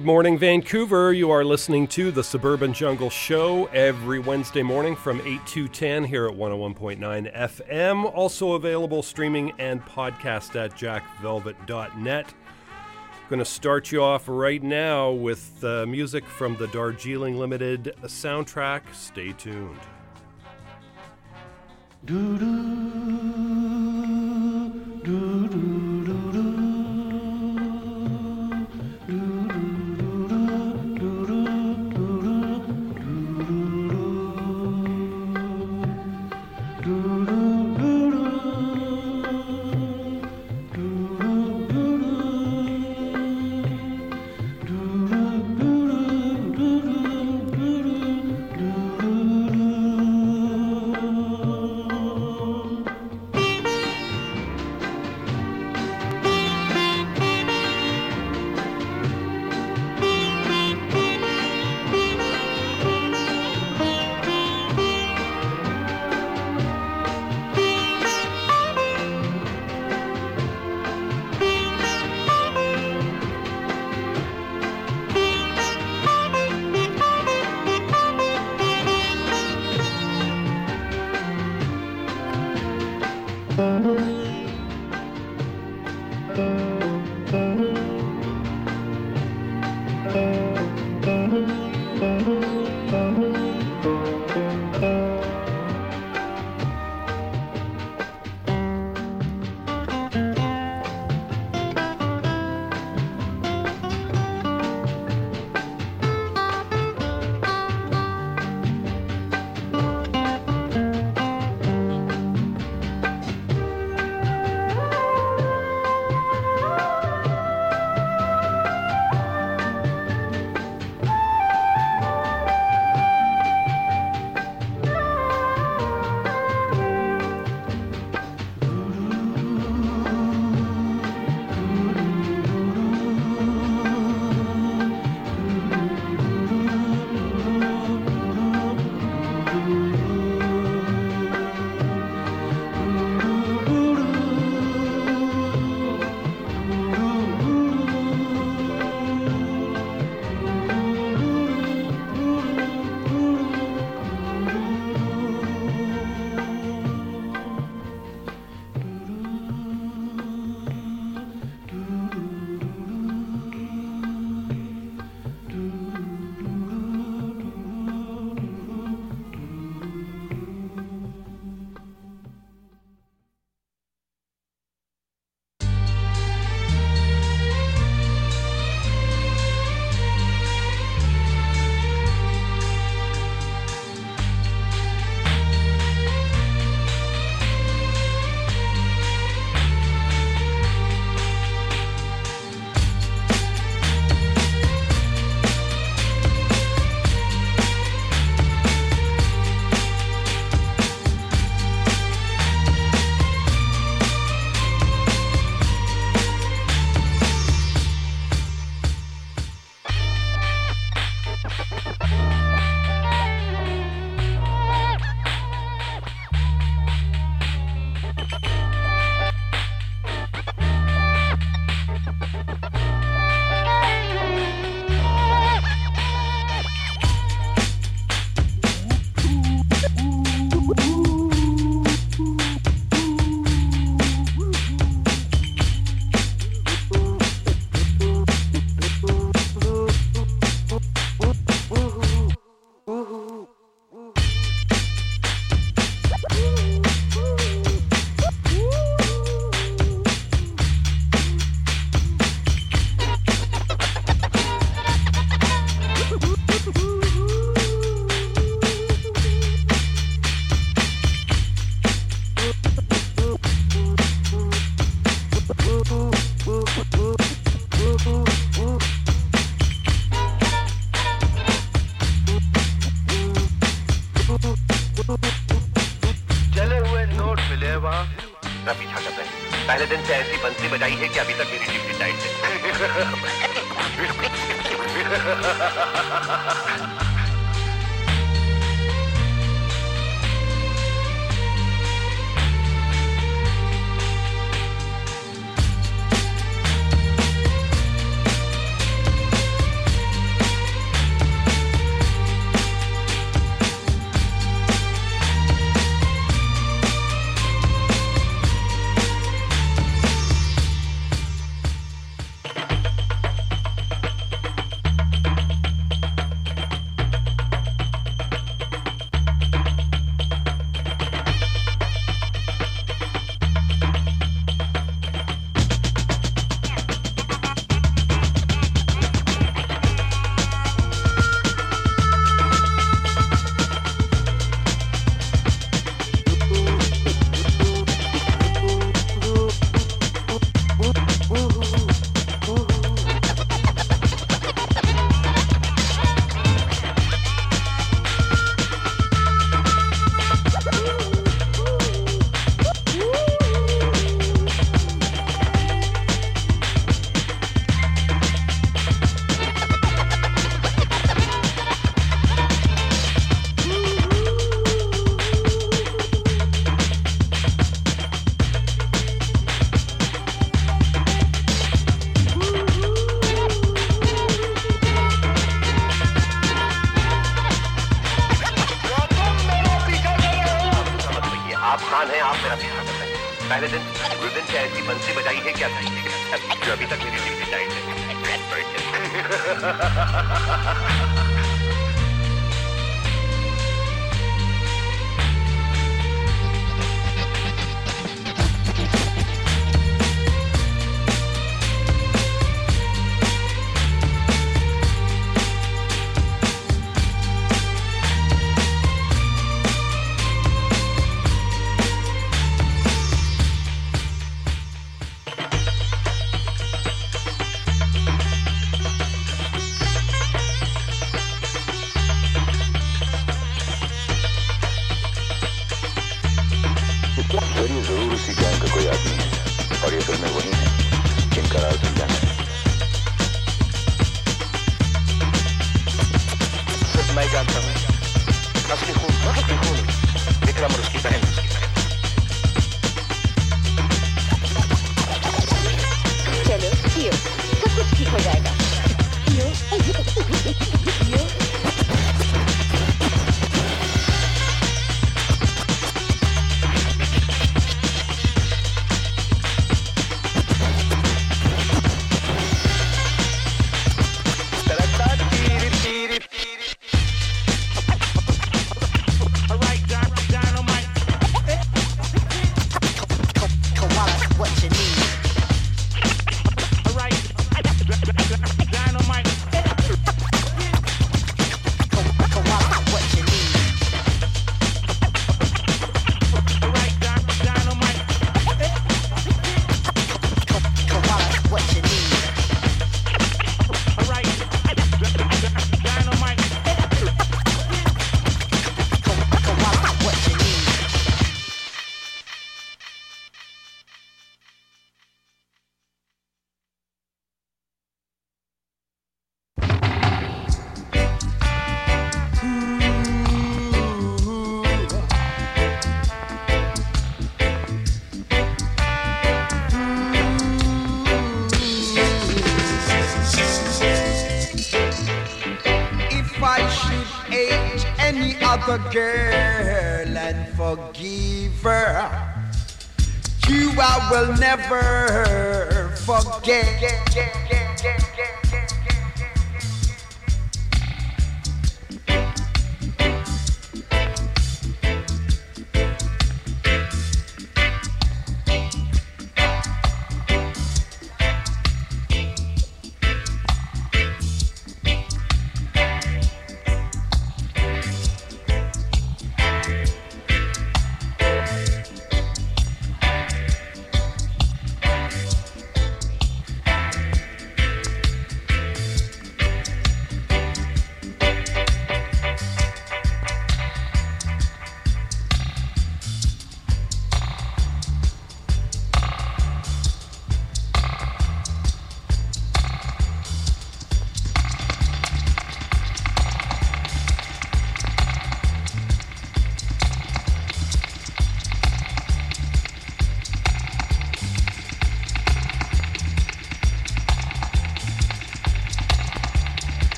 Good morning, Vancouver. You are listening to the Suburban Jungle Show every Wednesday morning from 8 to 10 here at 101.9 FM. Also available streaming and podcast at jackvelvet.net. Going to start you off right now with uh, music from the Darjeeling Limited soundtrack. Stay tuned. चले girl and forgive her. You I will never forget.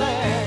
She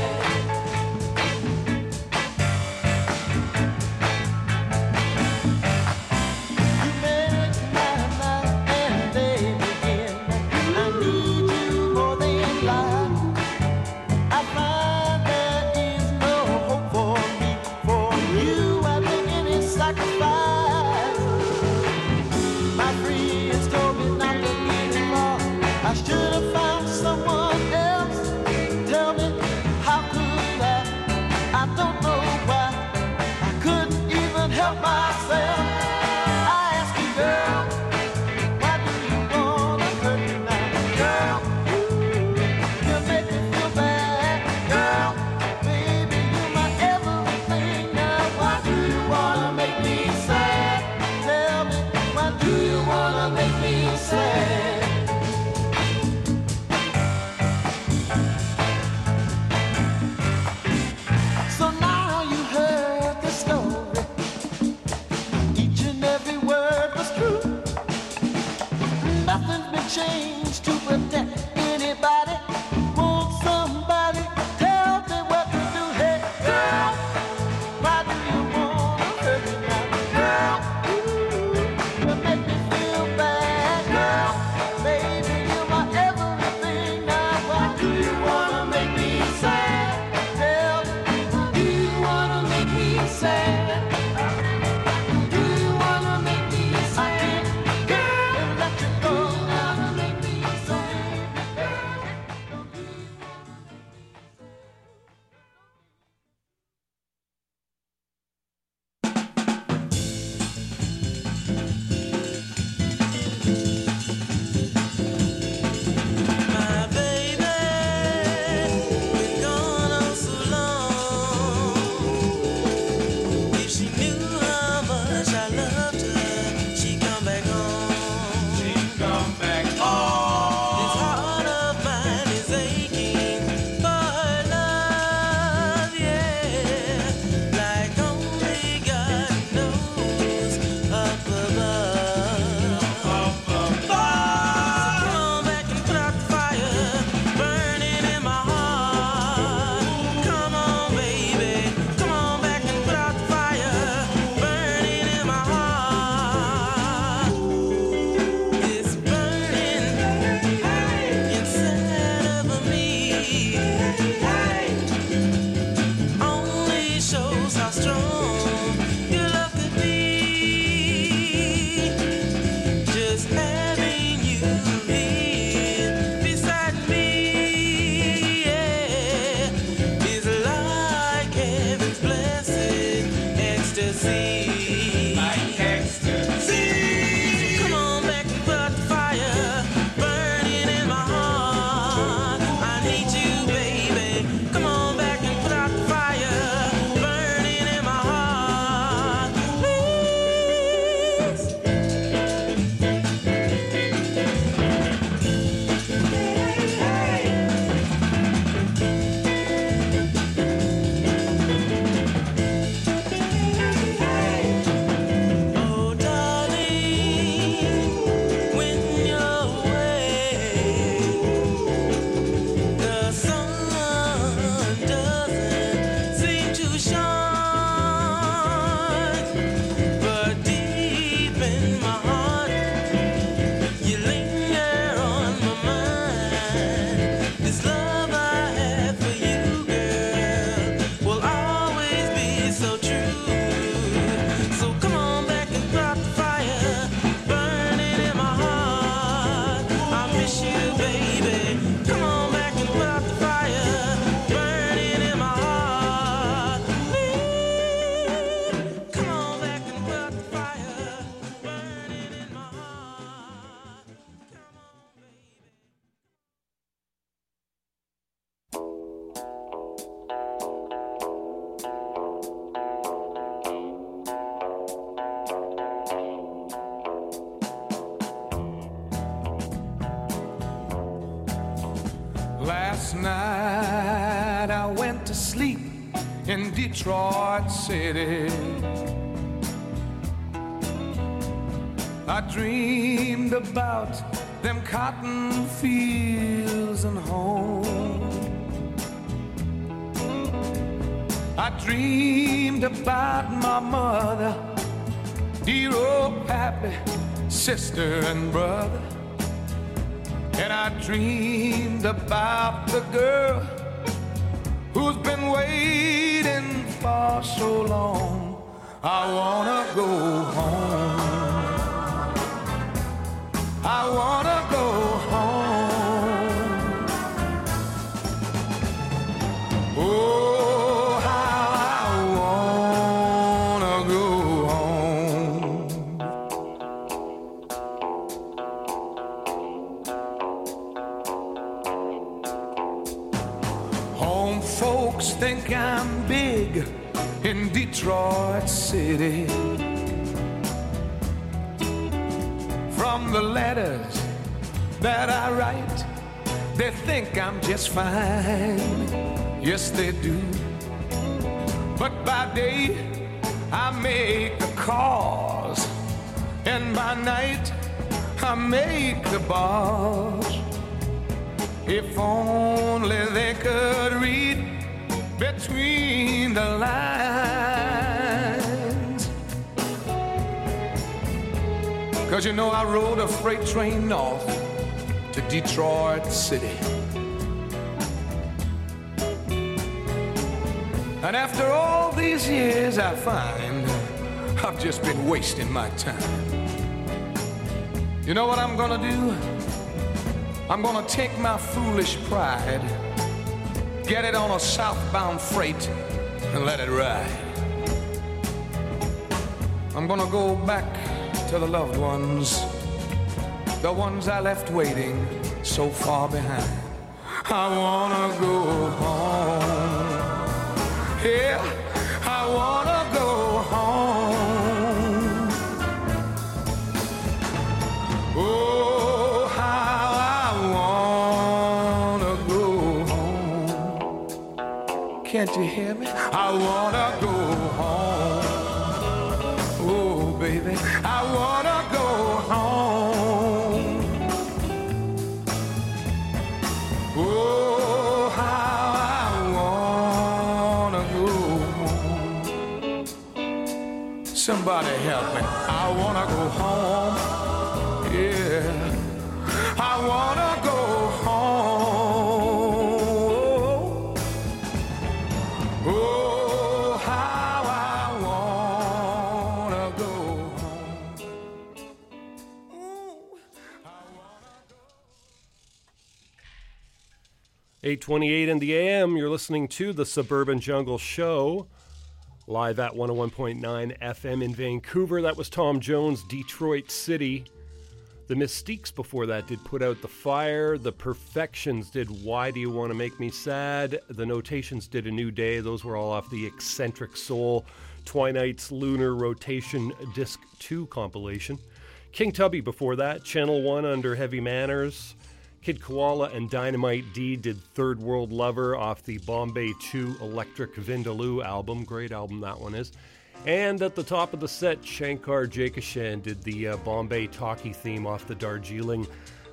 dreamed about my mother, dear old pappy, sister and brother. And I dreamed about the girl who's been waiting for so long. I wanna go home. I wanna go home. City. From the letters that I write, they think I'm just fine. Yes, they do. But by day, I make the calls, and by night, I make the balls. If only they could read between the lines. Cause you know, I rode a freight train north to Detroit City. And after all these years, I find I've just been wasting my time. You know what I'm gonna do? I'm gonna take my foolish pride, get it on a southbound freight, and let it ride. I'm gonna go back to the loved ones, the ones I left waiting so far behind. I wanna go home. Yeah, I wanna go home. Oh, how I wanna go home. Can't you hear me? I wanna go I wanna go home. Oh, how I wanna go home. Somebody help me. I wanna go home. Yeah. I wanna 828 in the AM, you're listening to the Suburban Jungle Show, live at 101.9 FM in Vancouver. That was Tom Jones, Detroit City. The Mystiques before that did Put Out the Fire. The Perfections did Why Do You Want to Make Me Sad? The Notations did A New Day. Those were all off the Eccentric Soul Twinight's Lunar Rotation Disc 2 compilation. King Tubby before that, Channel 1 under Heavy Manners. Kid Koala and Dynamite D did Third World Lover off the Bombay 2 Electric Vindaloo album. Great album that one is. And at the top of the set, Shankar Jaikishan did the uh, Bombay Talkie theme off the Darjeeling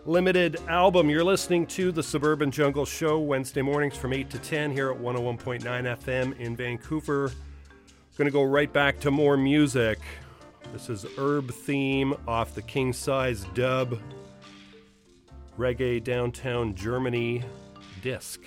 Limited album. You're listening to the Suburban Jungle Show Wednesday mornings from 8 to 10 here at 101.9 FM in Vancouver. Going to go right back to more music. This is Herb Theme off the King Size Dub Reggae Downtown Germany disc.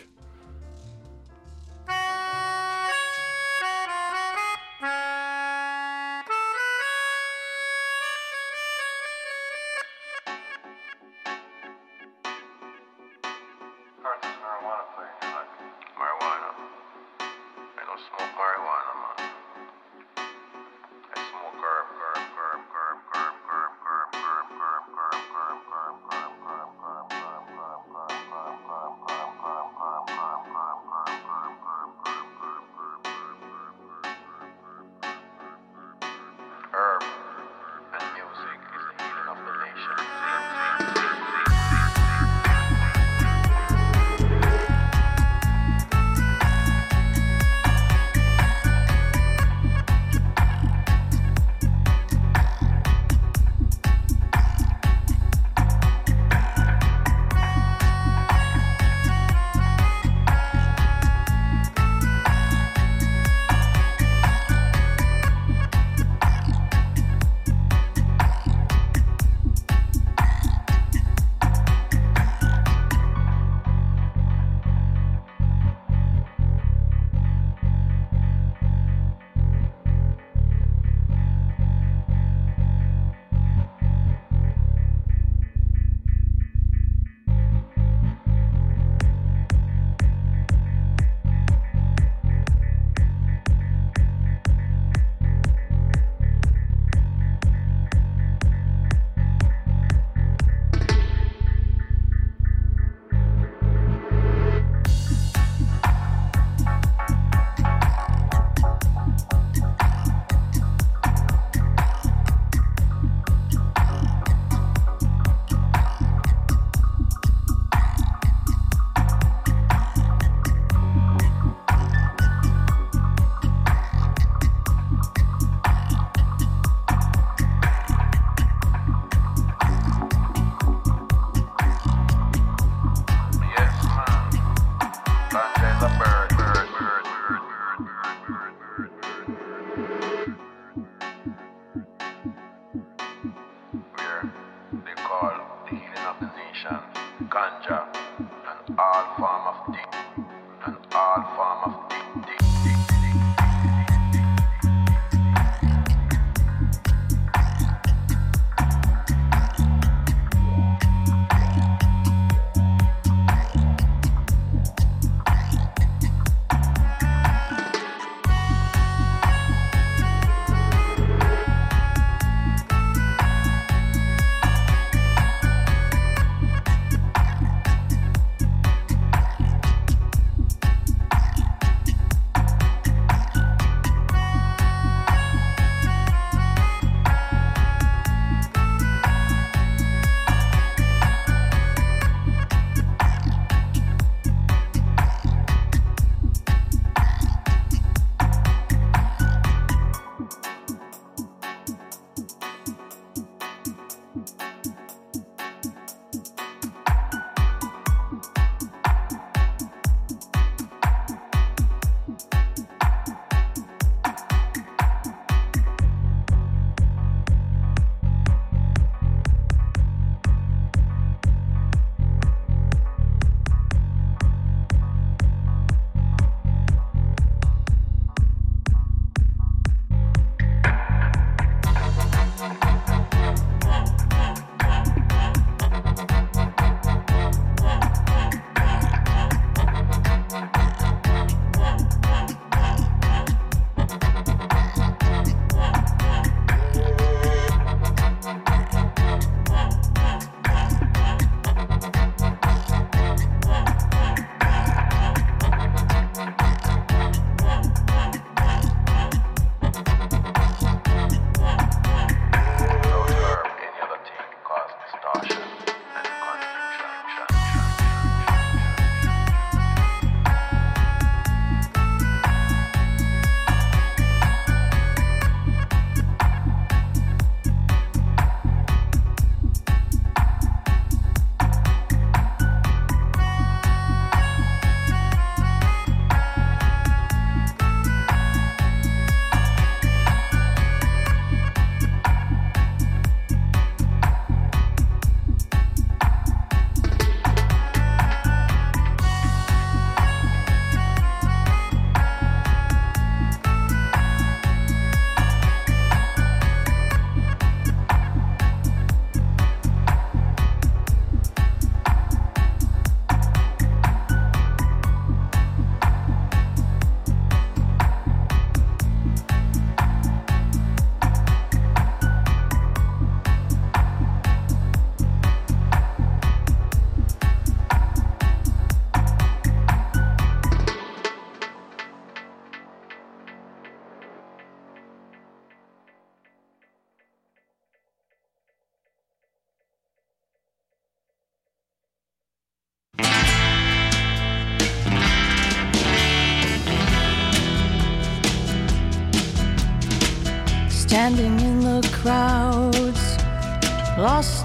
ganja.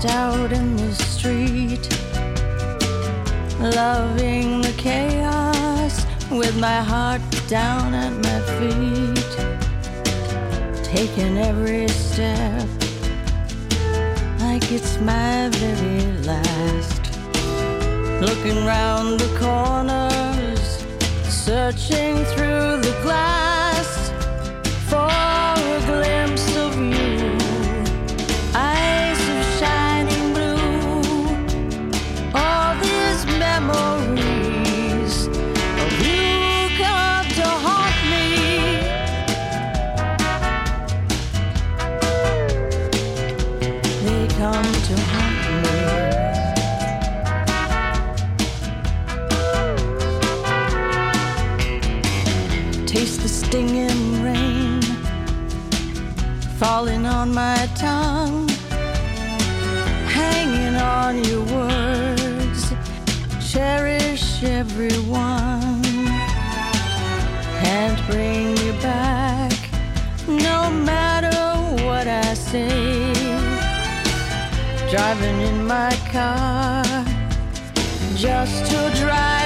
out in the street, loving the chaos with my heart down at my feet, taking every step like it's my very last. Looking round the corners, searching through the glass. tongue, hanging on your words. Cherish everyone. Can't bring you back, no matter what I say. Driving in my car just to drive.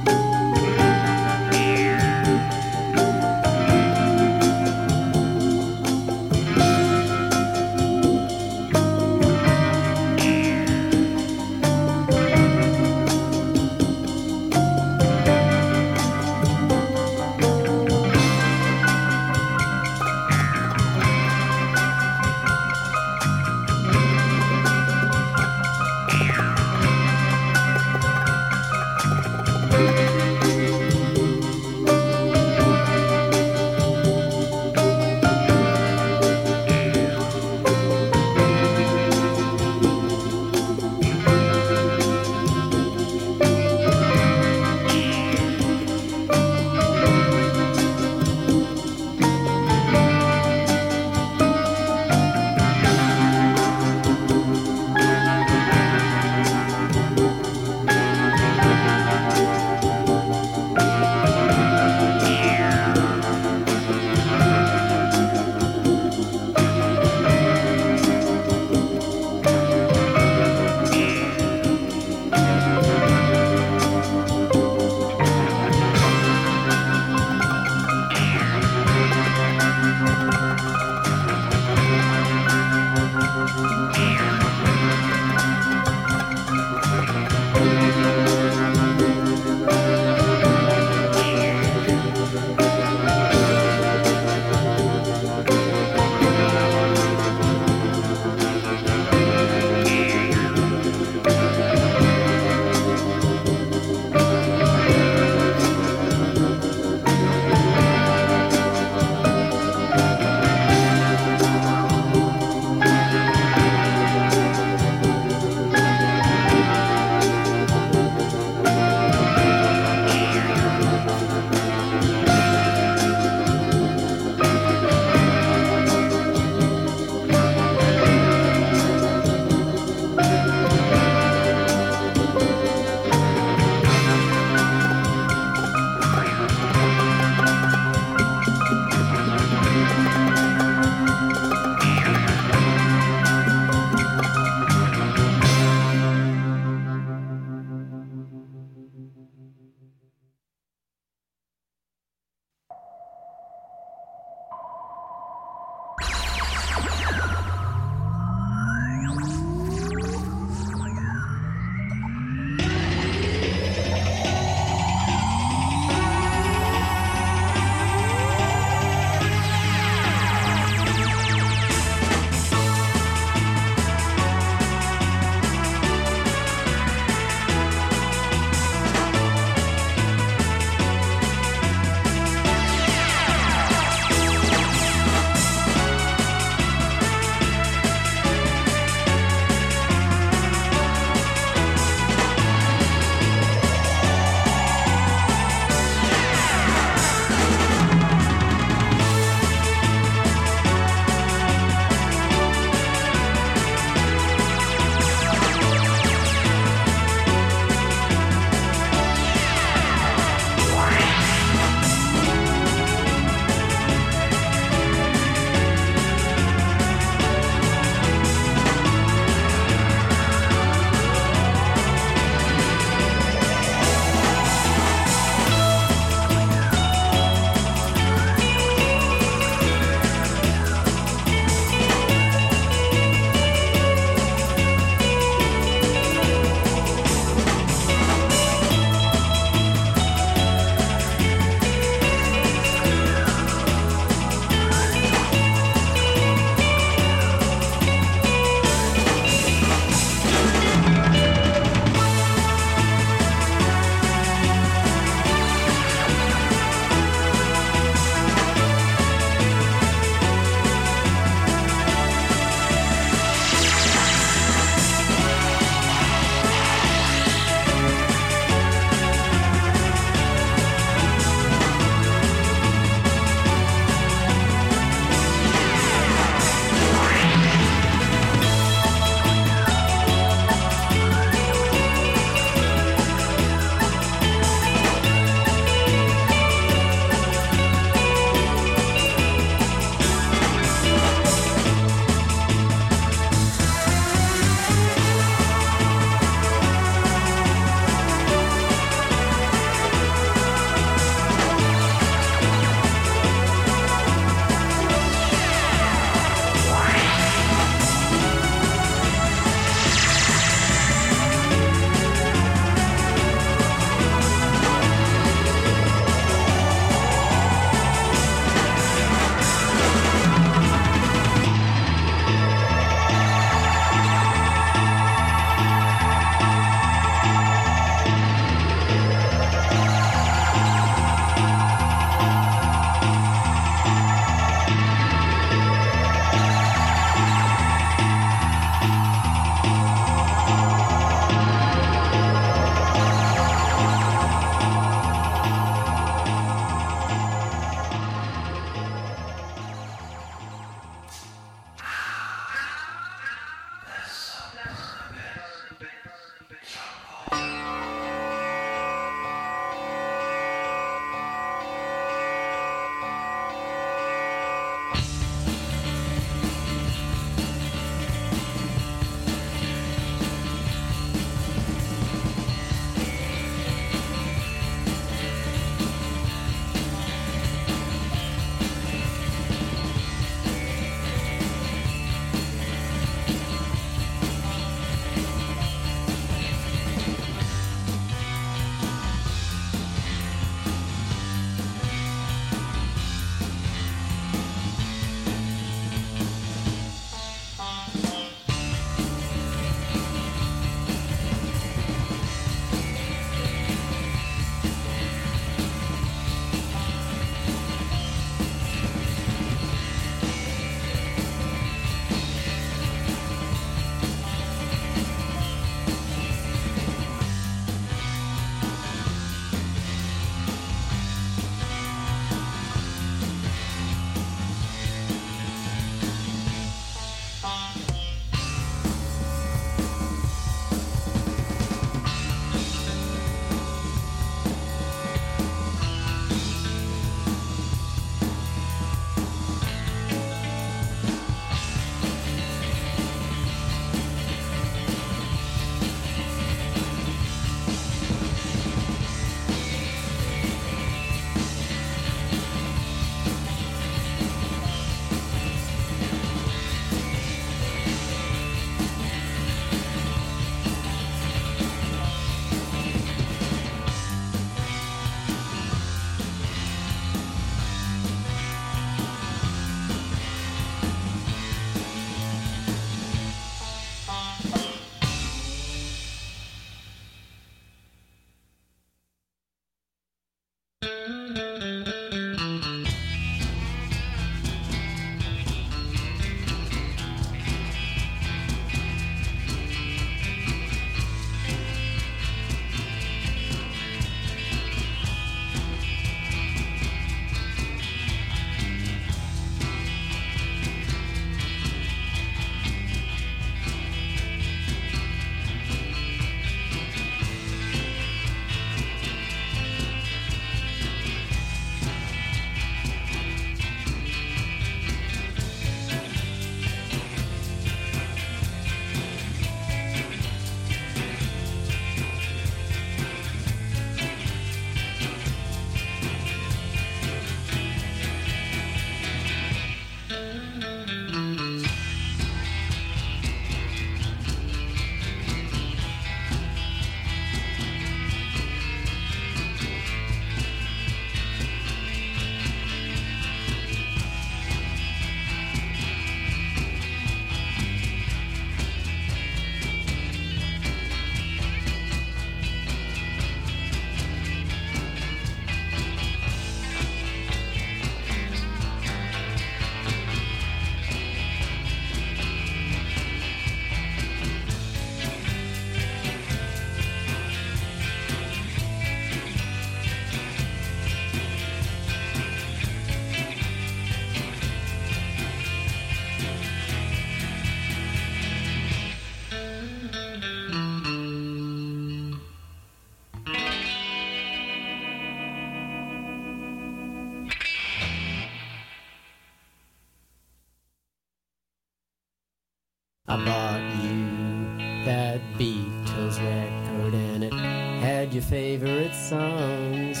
I bought you that Beatles record and it had your favorite songs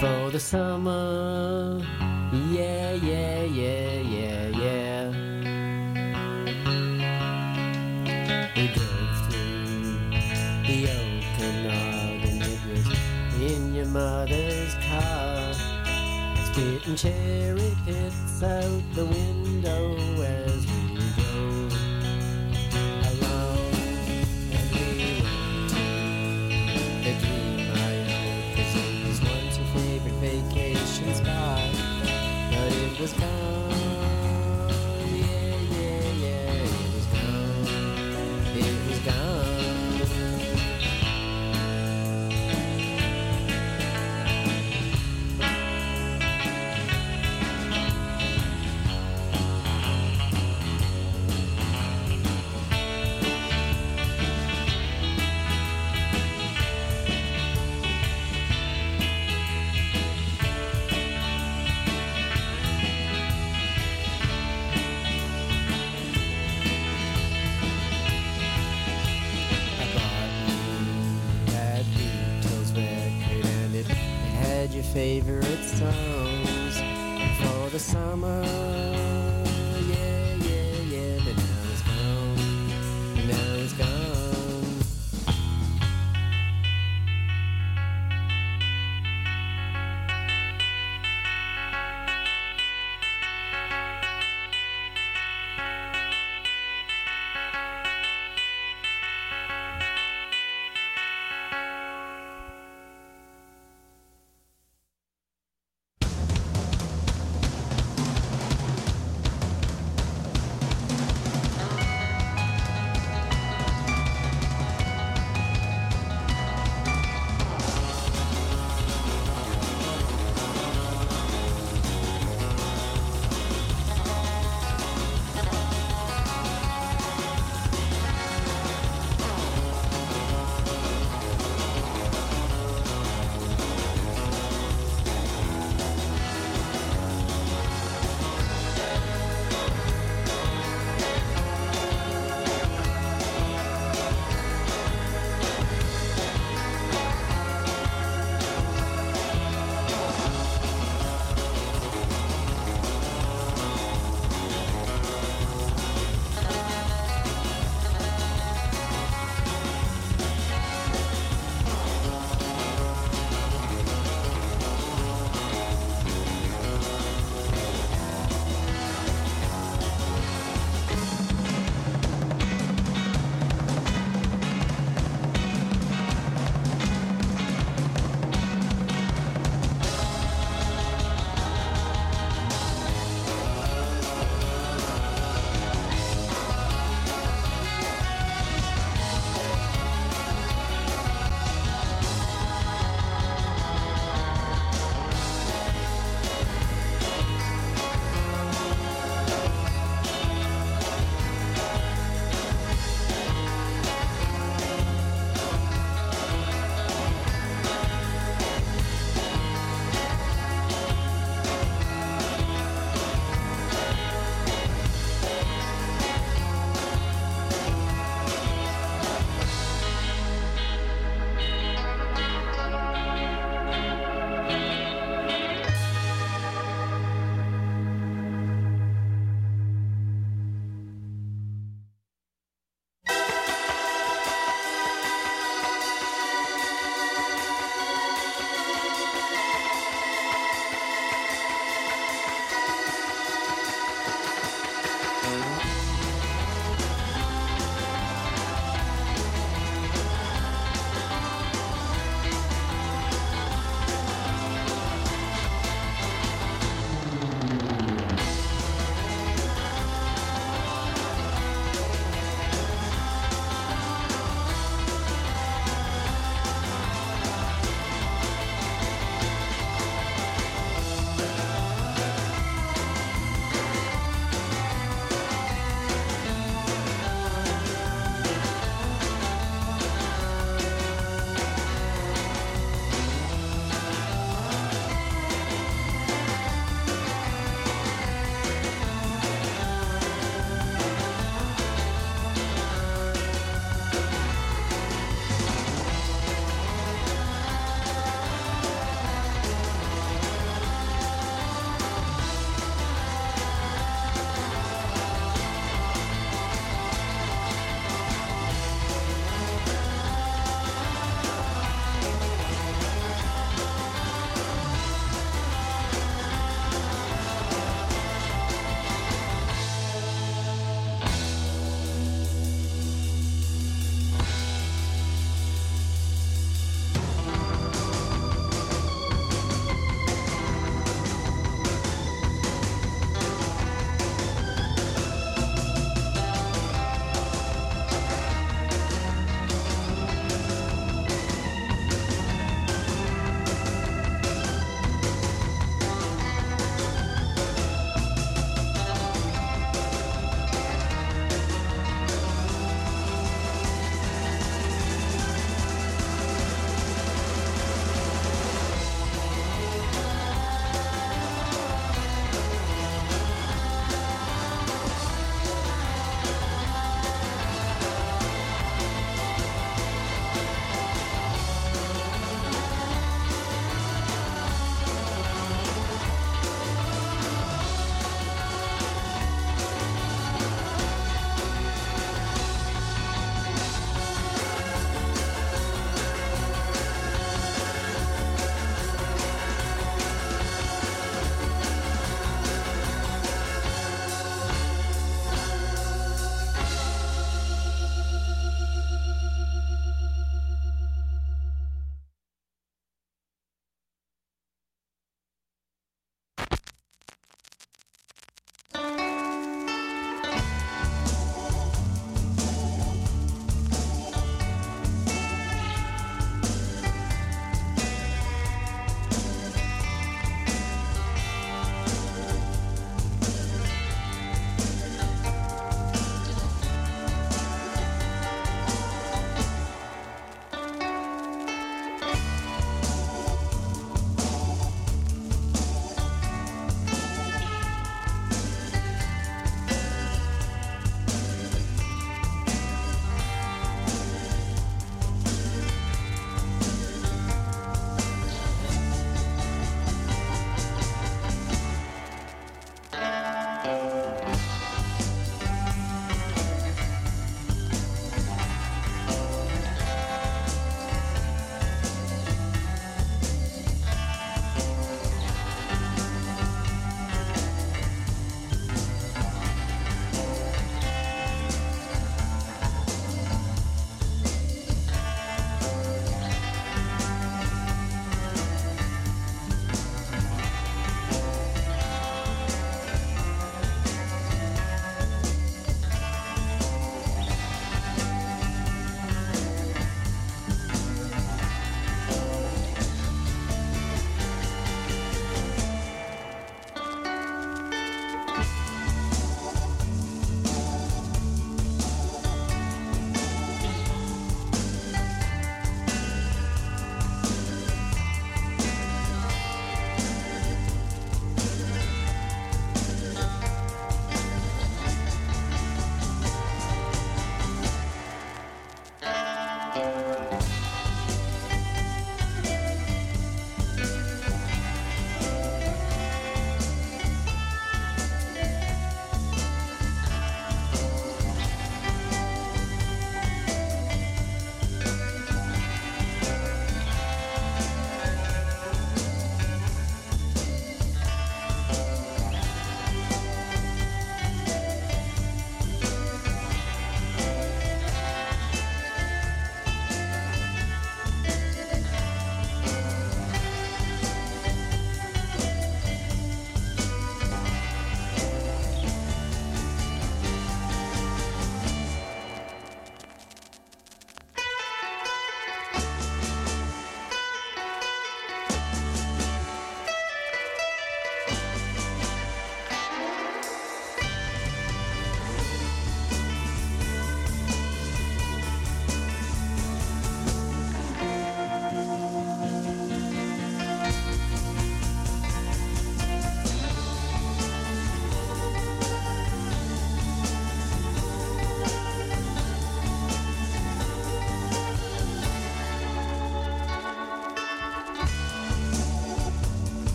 for the summer. was born.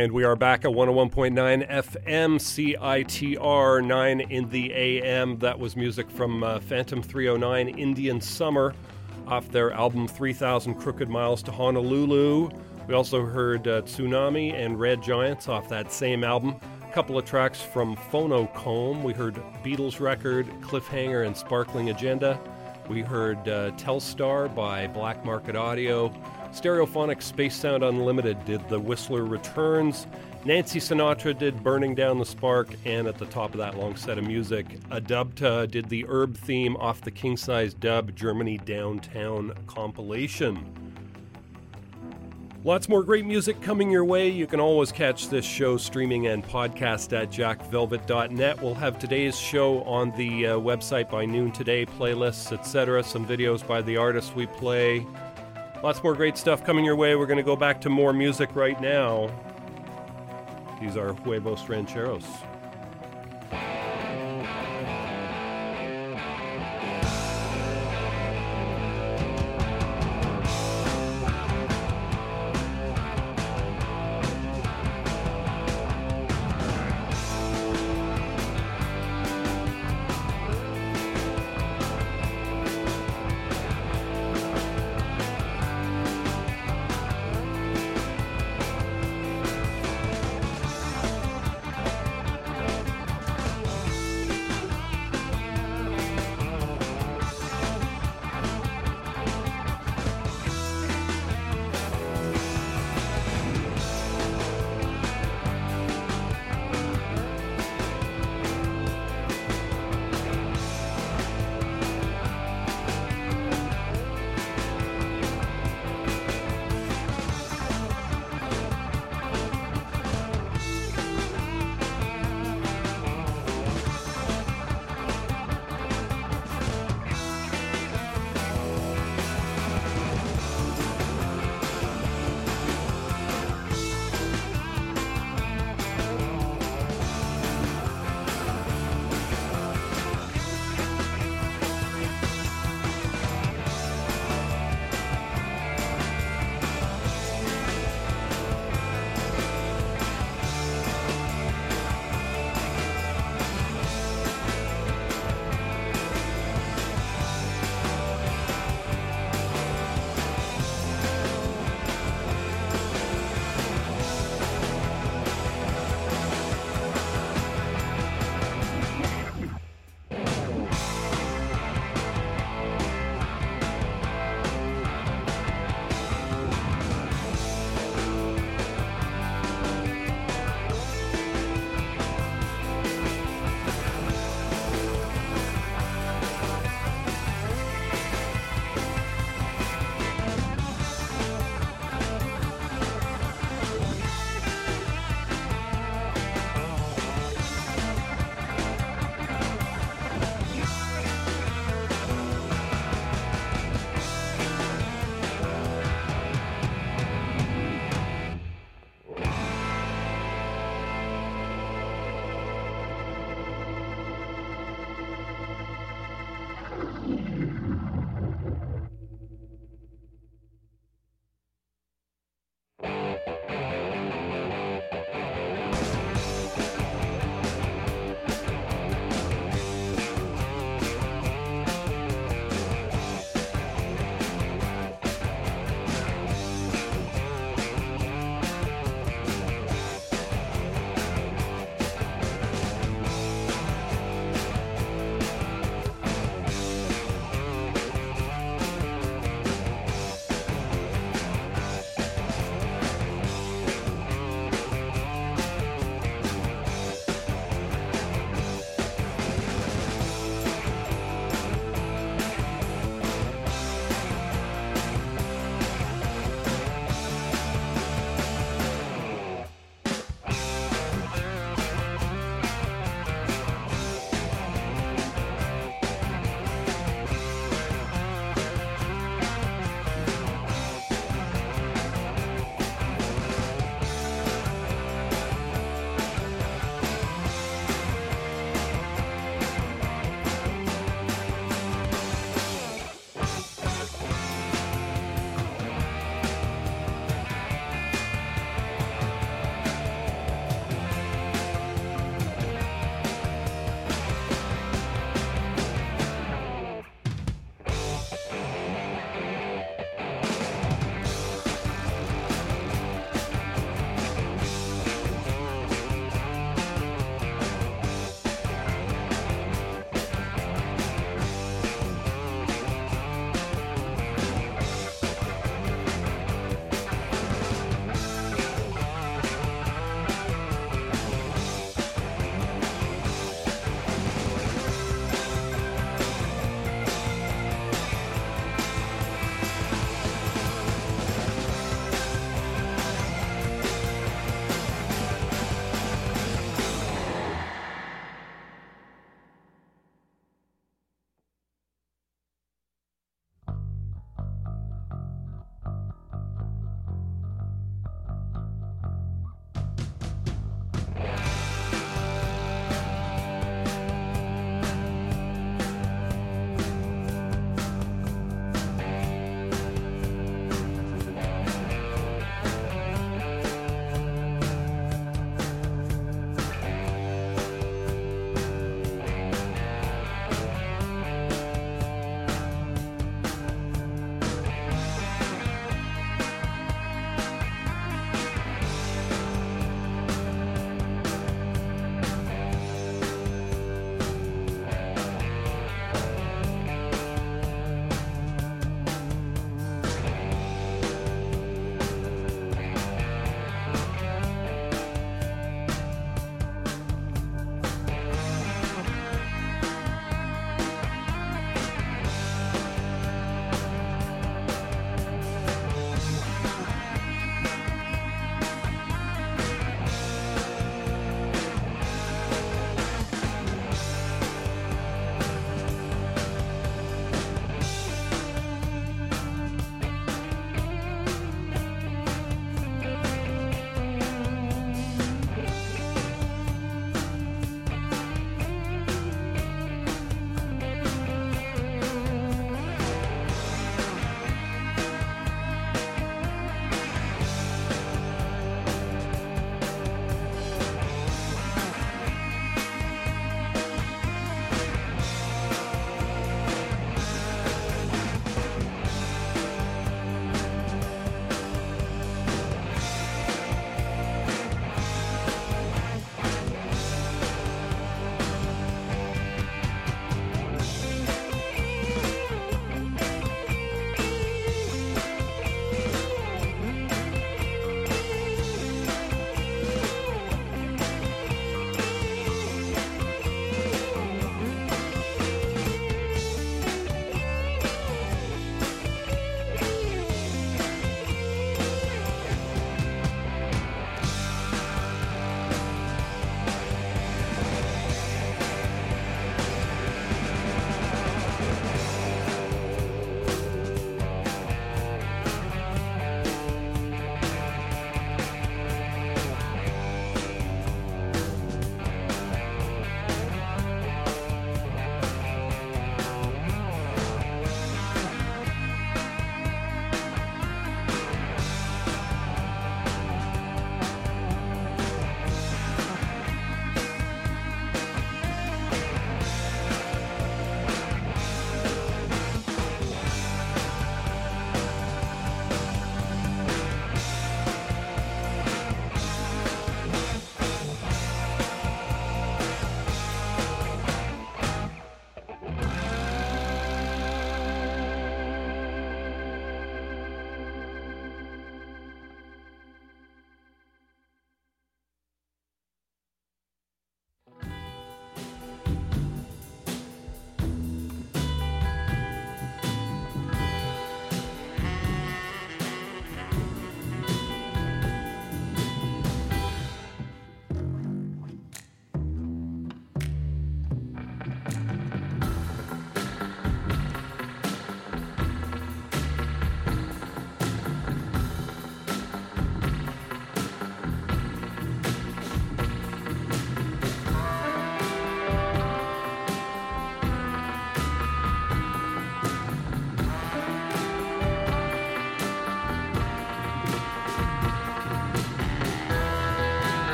And we are back at 101.9 FM CITR 9 in the AM. That was music from uh, Phantom 309 Indian Summer off their album 3000 Crooked Miles to Honolulu. We also heard uh, Tsunami and Red Giants off that same album. A couple of tracks from Phonocomb. We heard Beatles record, Cliffhanger, and Sparkling Agenda. We heard uh, Telstar by Black Market Audio. Stereophonic Space Sound Unlimited did The Whistler Returns. Nancy Sinatra did Burning Down the Spark, and at the top of that long set of music, Adubta did the Herb theme off the King Size Dub Germany Downtown compilation. Lots more great music coming your way. You can always catch this show streaming and podcast at jackvelvet.net. We'll have today's show on the uh, website by noon today, playlists, etc., some videos by the artists we play. Lots more great stuff coming your way. We're going to go back to more music right now. These are Huevos Rancheros.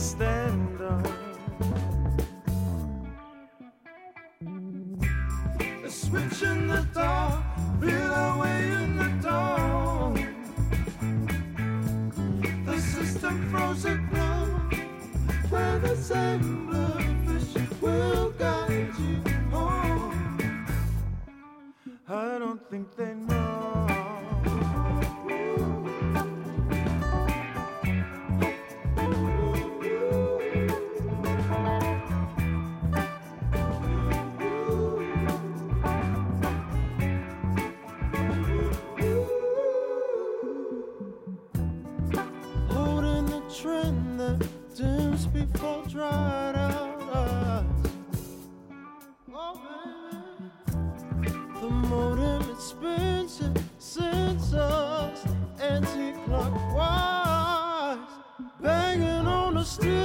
No banging on the steel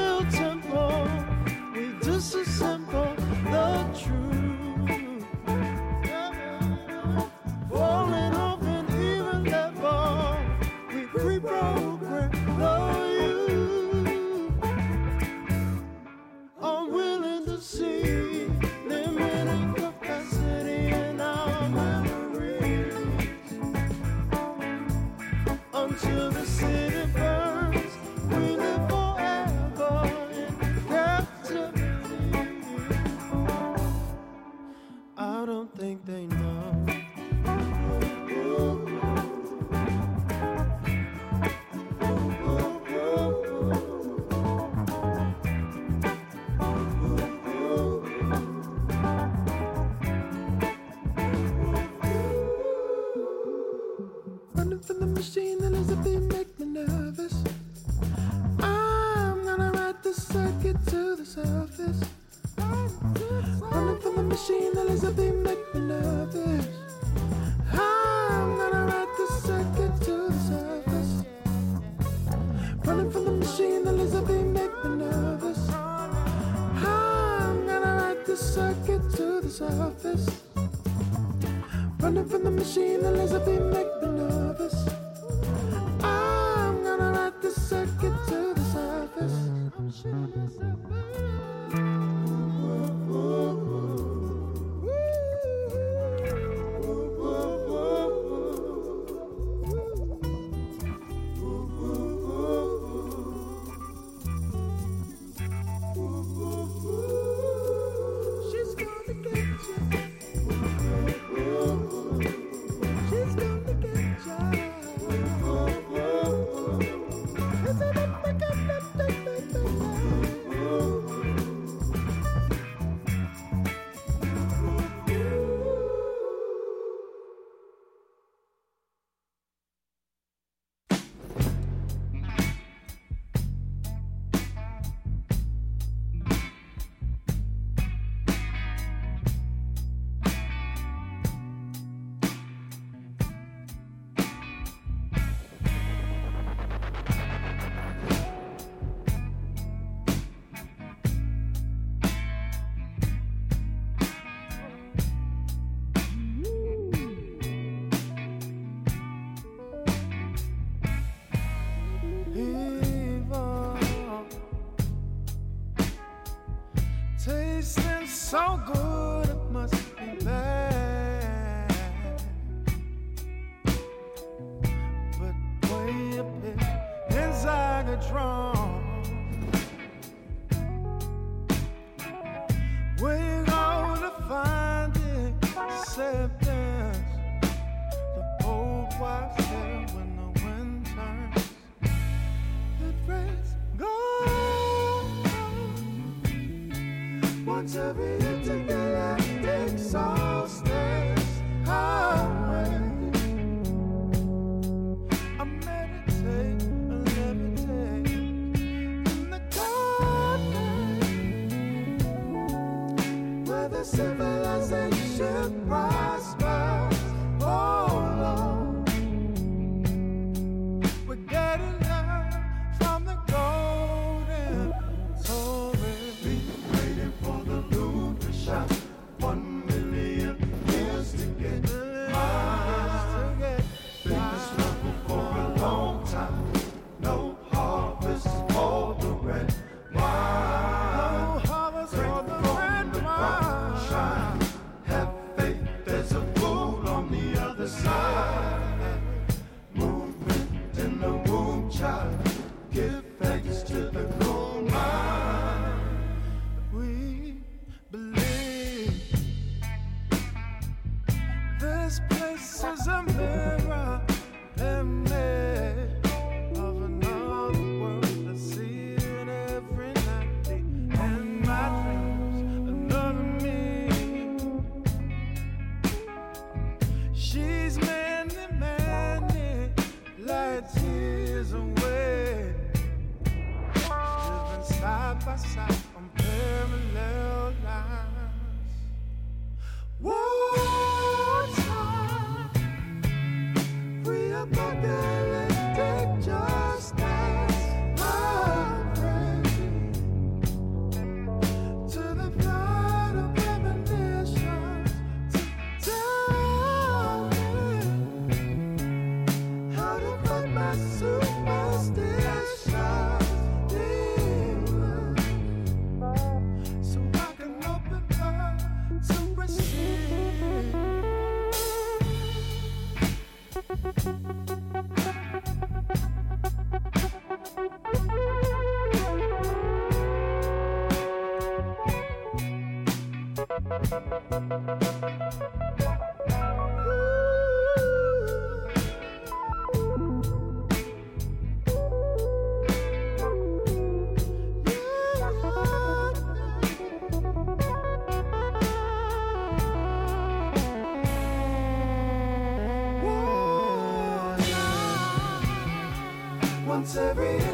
every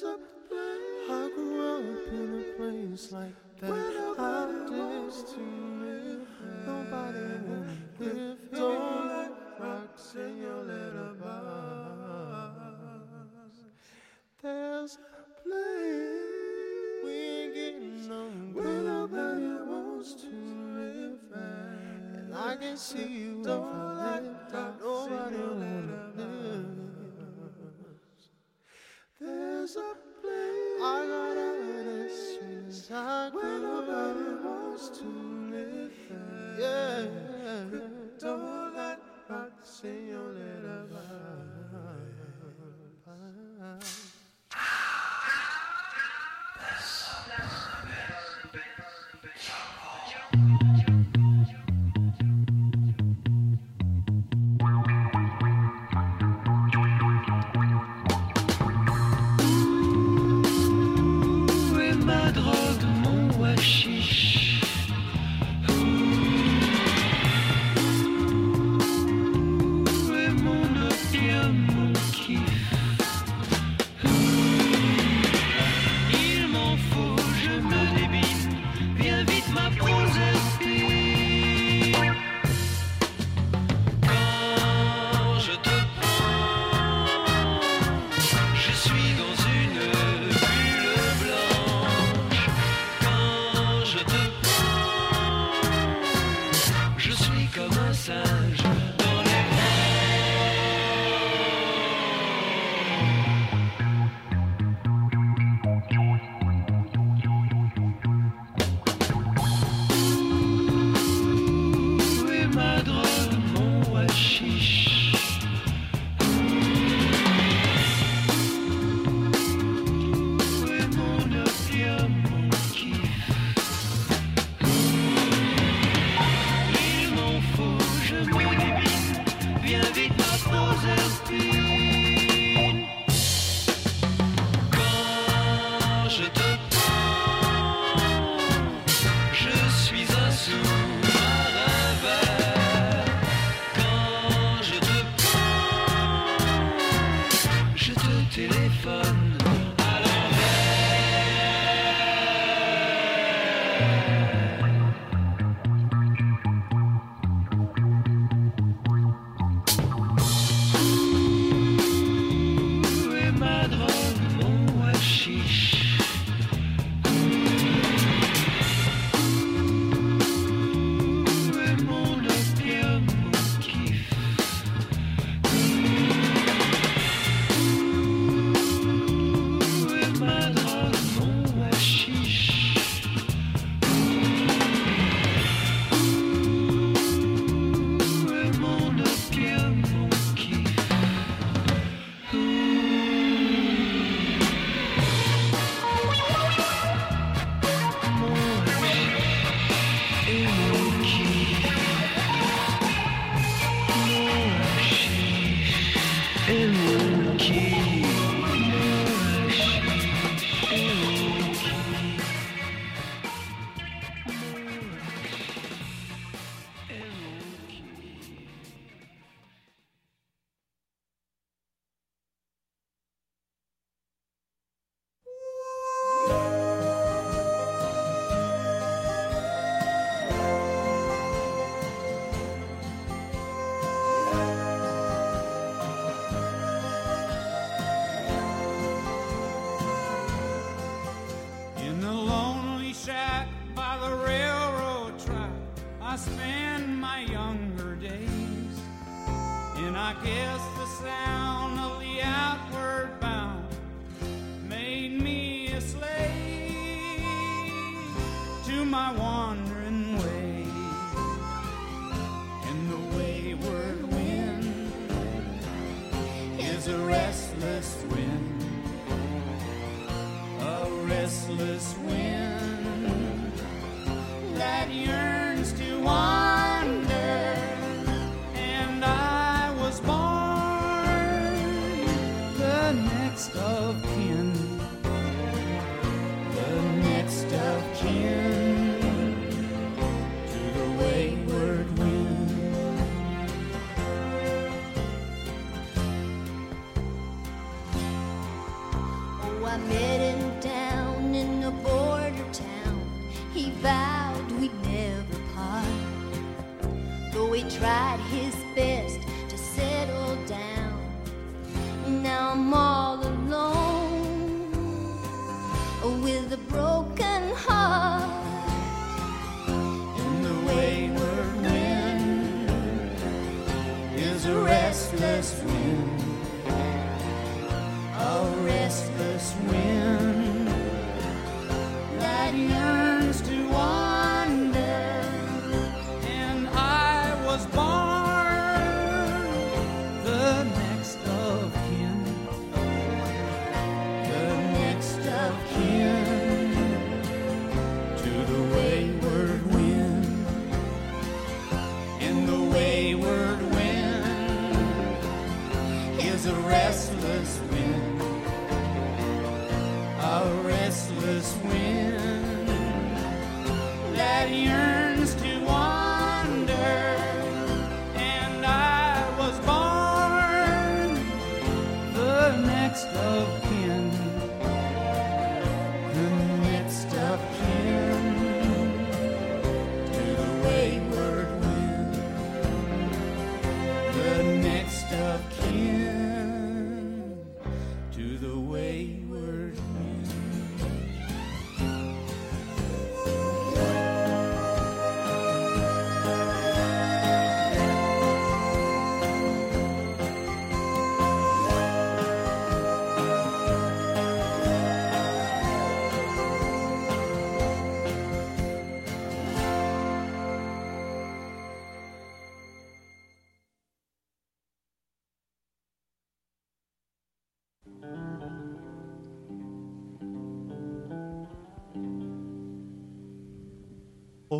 there's a place. I grew up in a place like that. I just to live. Nobody will live. Don't let rocks in your little box. There's a place. We ain't getting nowhere. Where nobody wants to live. At. And I can see you. Don't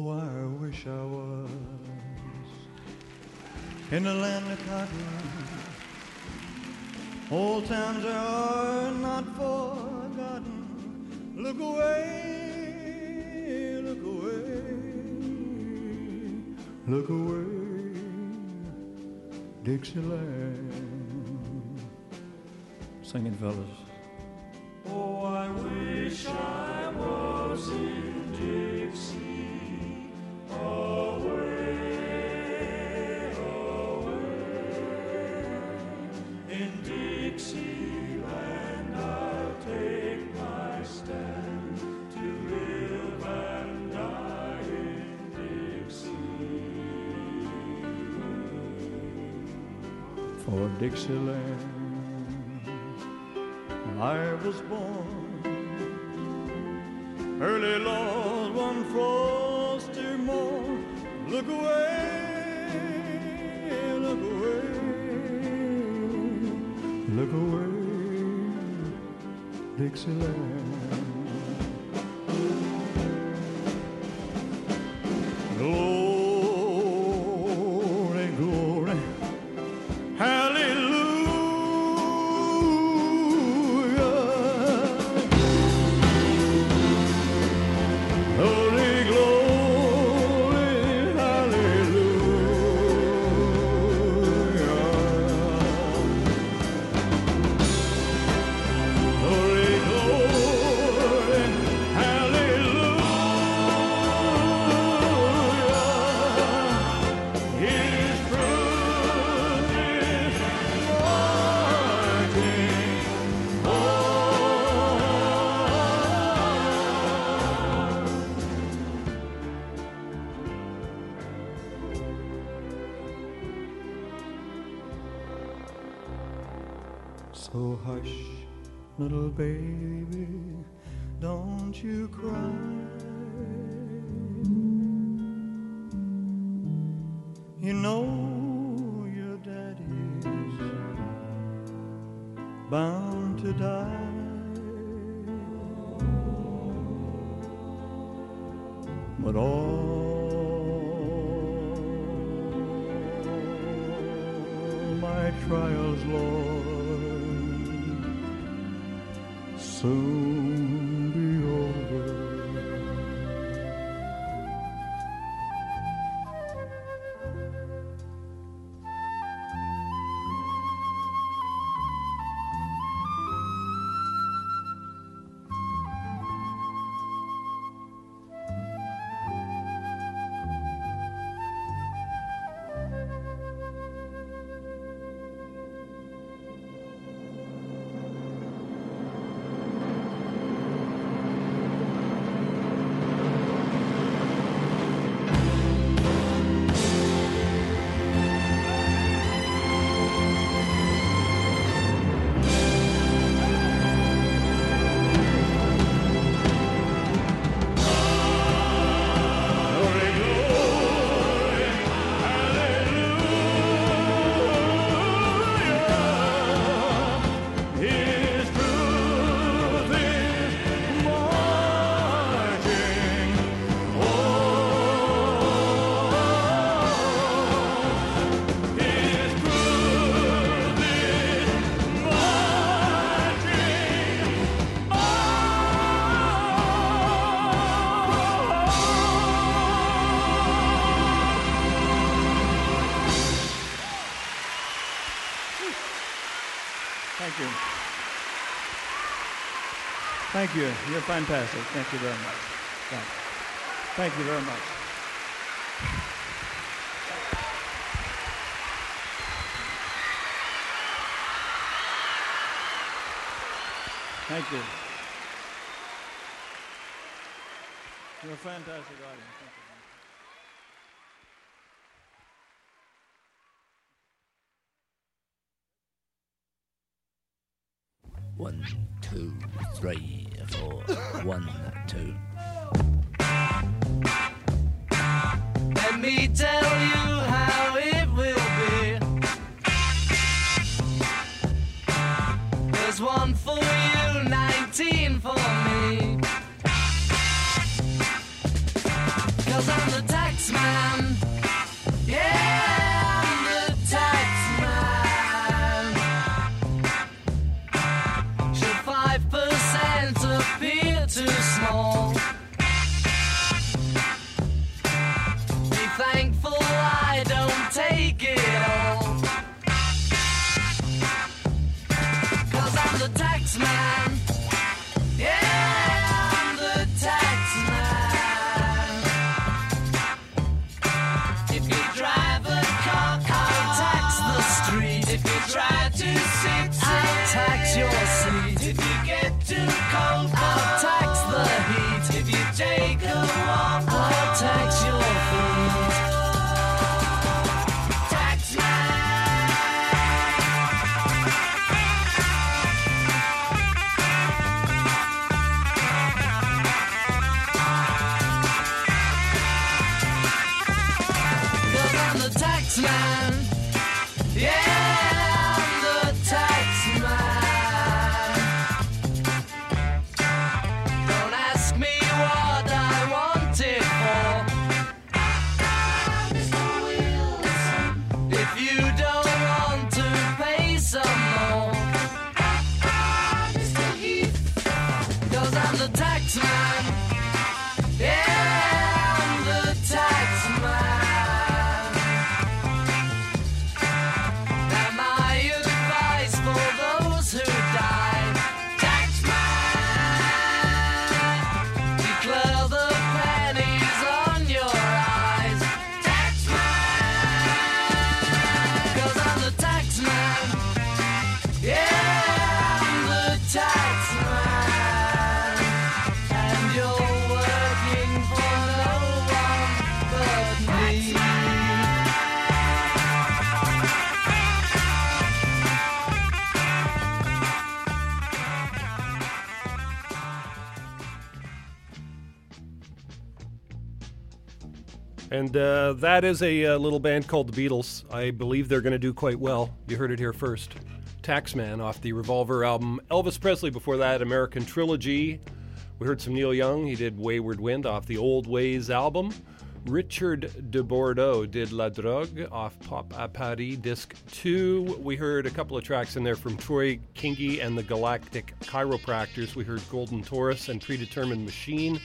Oh, I wish I was in the land of cotton. Old times are not forgotten. Look away, look away, look away, Dixieland. Singing fellas. Oh, I wish I. for Dixieland. I was born early, Lord, one frosty morn. Look away, look away, look away, Dixieland. Baby, Thank you. You're fantastic. Thank you very much. Thank, thank you very much. Thank you. You're a fantastic audience. Thank you. One, two, three, four. One, two. Let me tell that is a uh, little band called the Beatles. I believe they're going to do quite well. You heard it here first. Taxman off the Revolver album. Elvis Presley before that, American Trilogy. We heard some Neil Young. He did Wayward Wind off the Old Ways album. Richard de Bordeaux did La Drogue off Pop à Paris Disc 2. We heard a couple of tracks in there from Troy Kingi and the Galactic Chiropractors. We heard Golden Taurus and Predetermined Machine.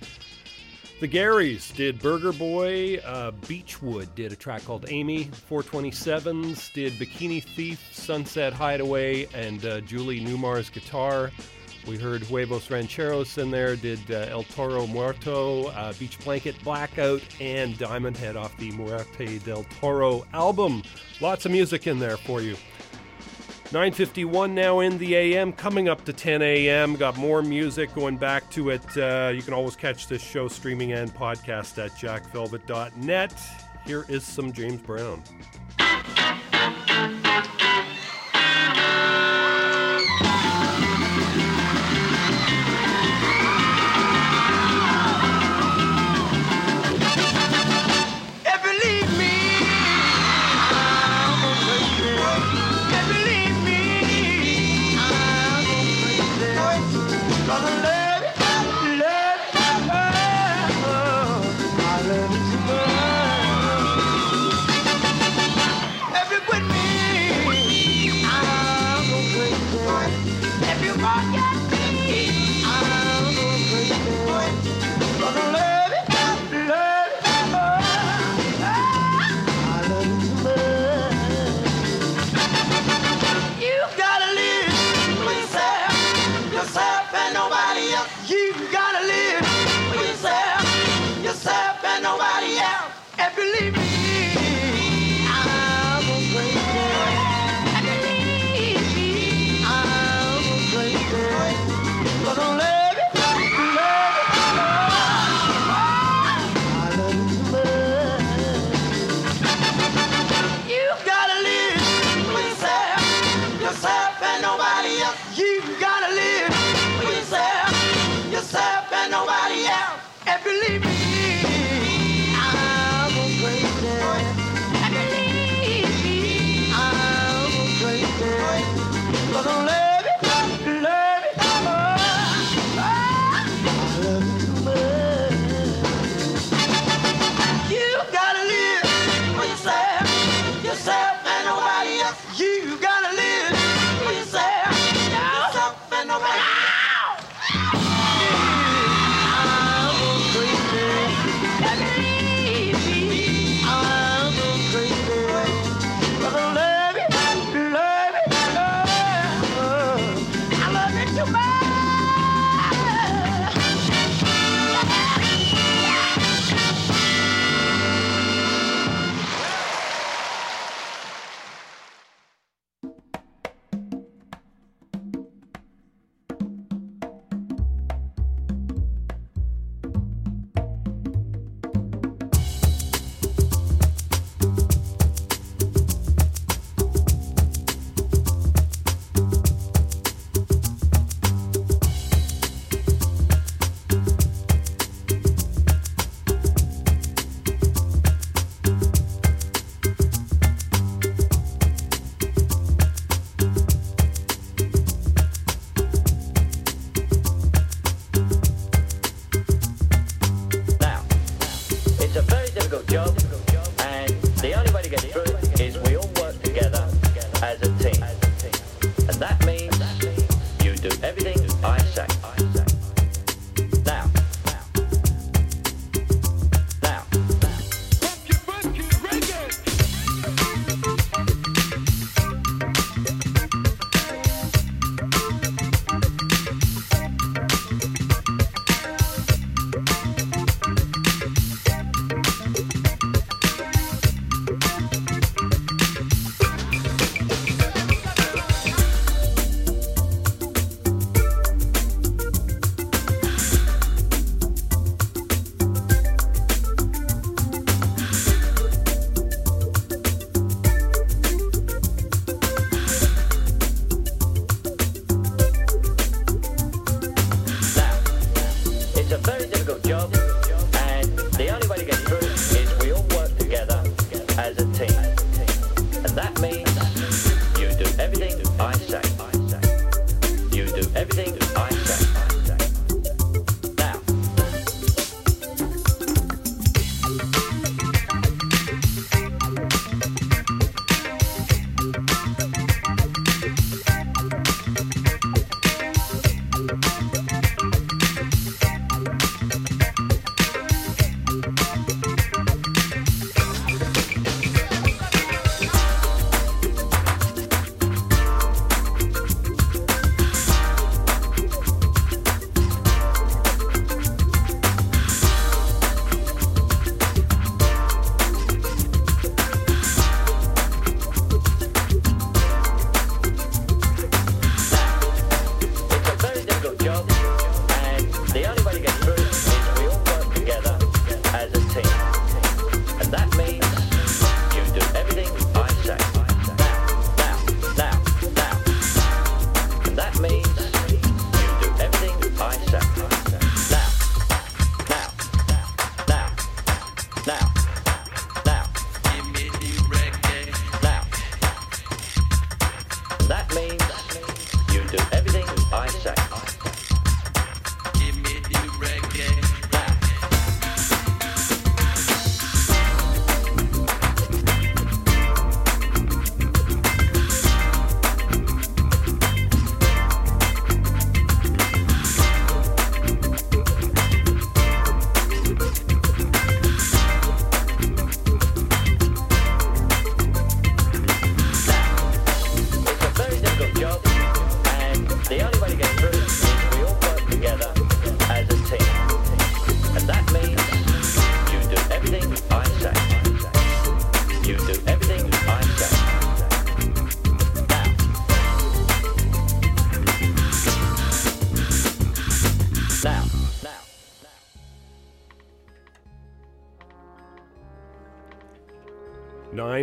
The Garys did Burger Boy. Uh, Beechwood did a track called Amy. 427s did Bikini Thief, Sunset Hideaway, and uh, Julie Newmar's guitar. We heard Huevos Rancheros in there, did uh, El Toro Muerto, uh, Beach Blanket Blackout, and Diamond Head off the Muerte del Toro album. Lots of music in there for you. 9:51 now in the AM, coming up to 10 a.m. Got more music going back to it. Uh, you can always catch this show streaming and podcast at jackvelvet.net. Here is some James Brown.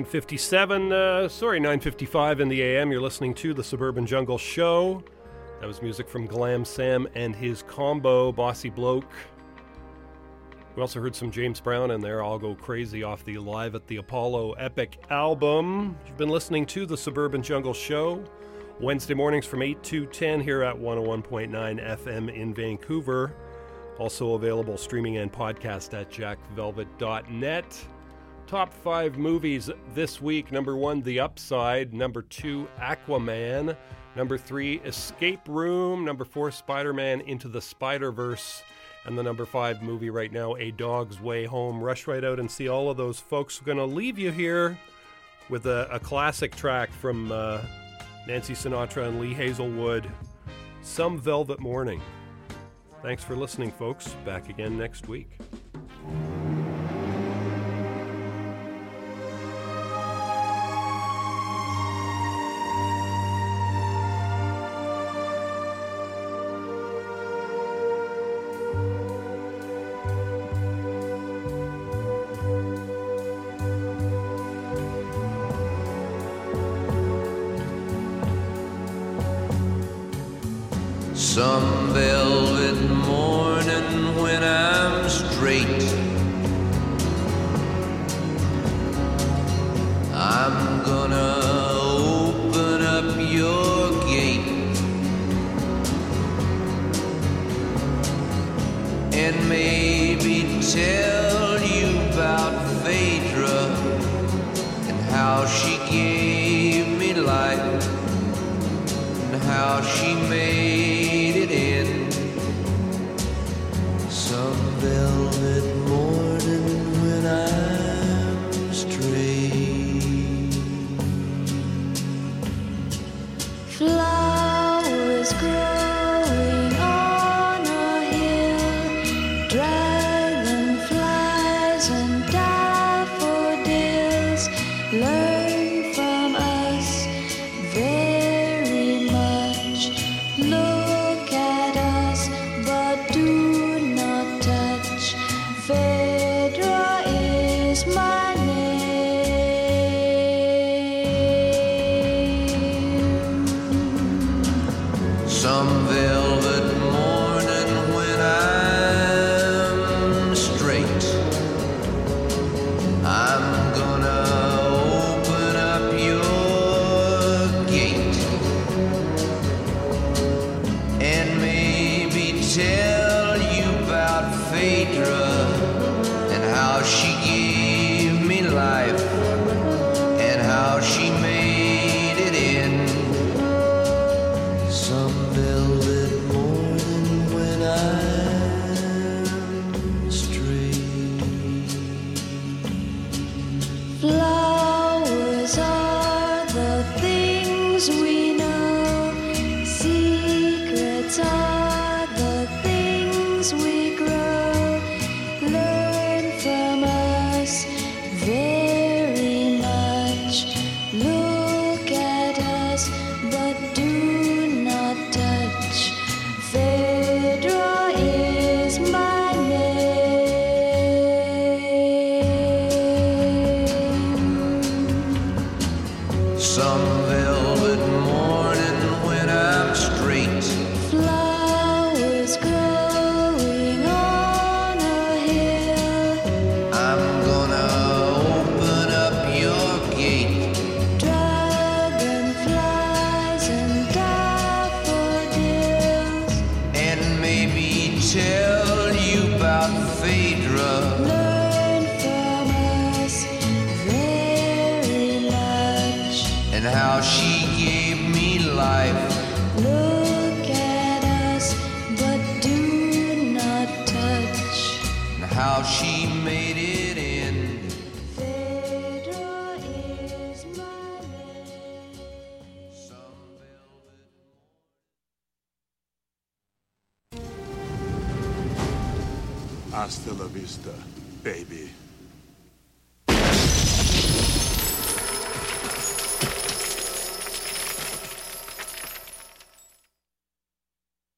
957, uh, sorry, 955 in the AM. You're listening to the Suburban Jungle Show. That was music from Glam Sam and his combo, Bossy Bloke. We also heard some James Brown in there, I'll Go Crazy, off the Live at the Apollo Epic album. You've been listening to the Suburban Jungle Show. Wednesday mornings from 8 to 10 here at 101.9 FM in Vancouver. Also available streaming and podcast at jackvelvet.net. Top five movies this week. Number one, The Upside. Number two, Aquaman. Number three, Escape Room. Number four, Spider Man Into the Spider Verse. And the number five movie right now, A Dog's Way Home. Rush right out and see all of those folks. We're going to leave you here with a, a classic track from uh, Nancy Sinatra and Lee Hazlewood Some Velvet Morning. Thanks for listening, folks. Back again next week. Some velvet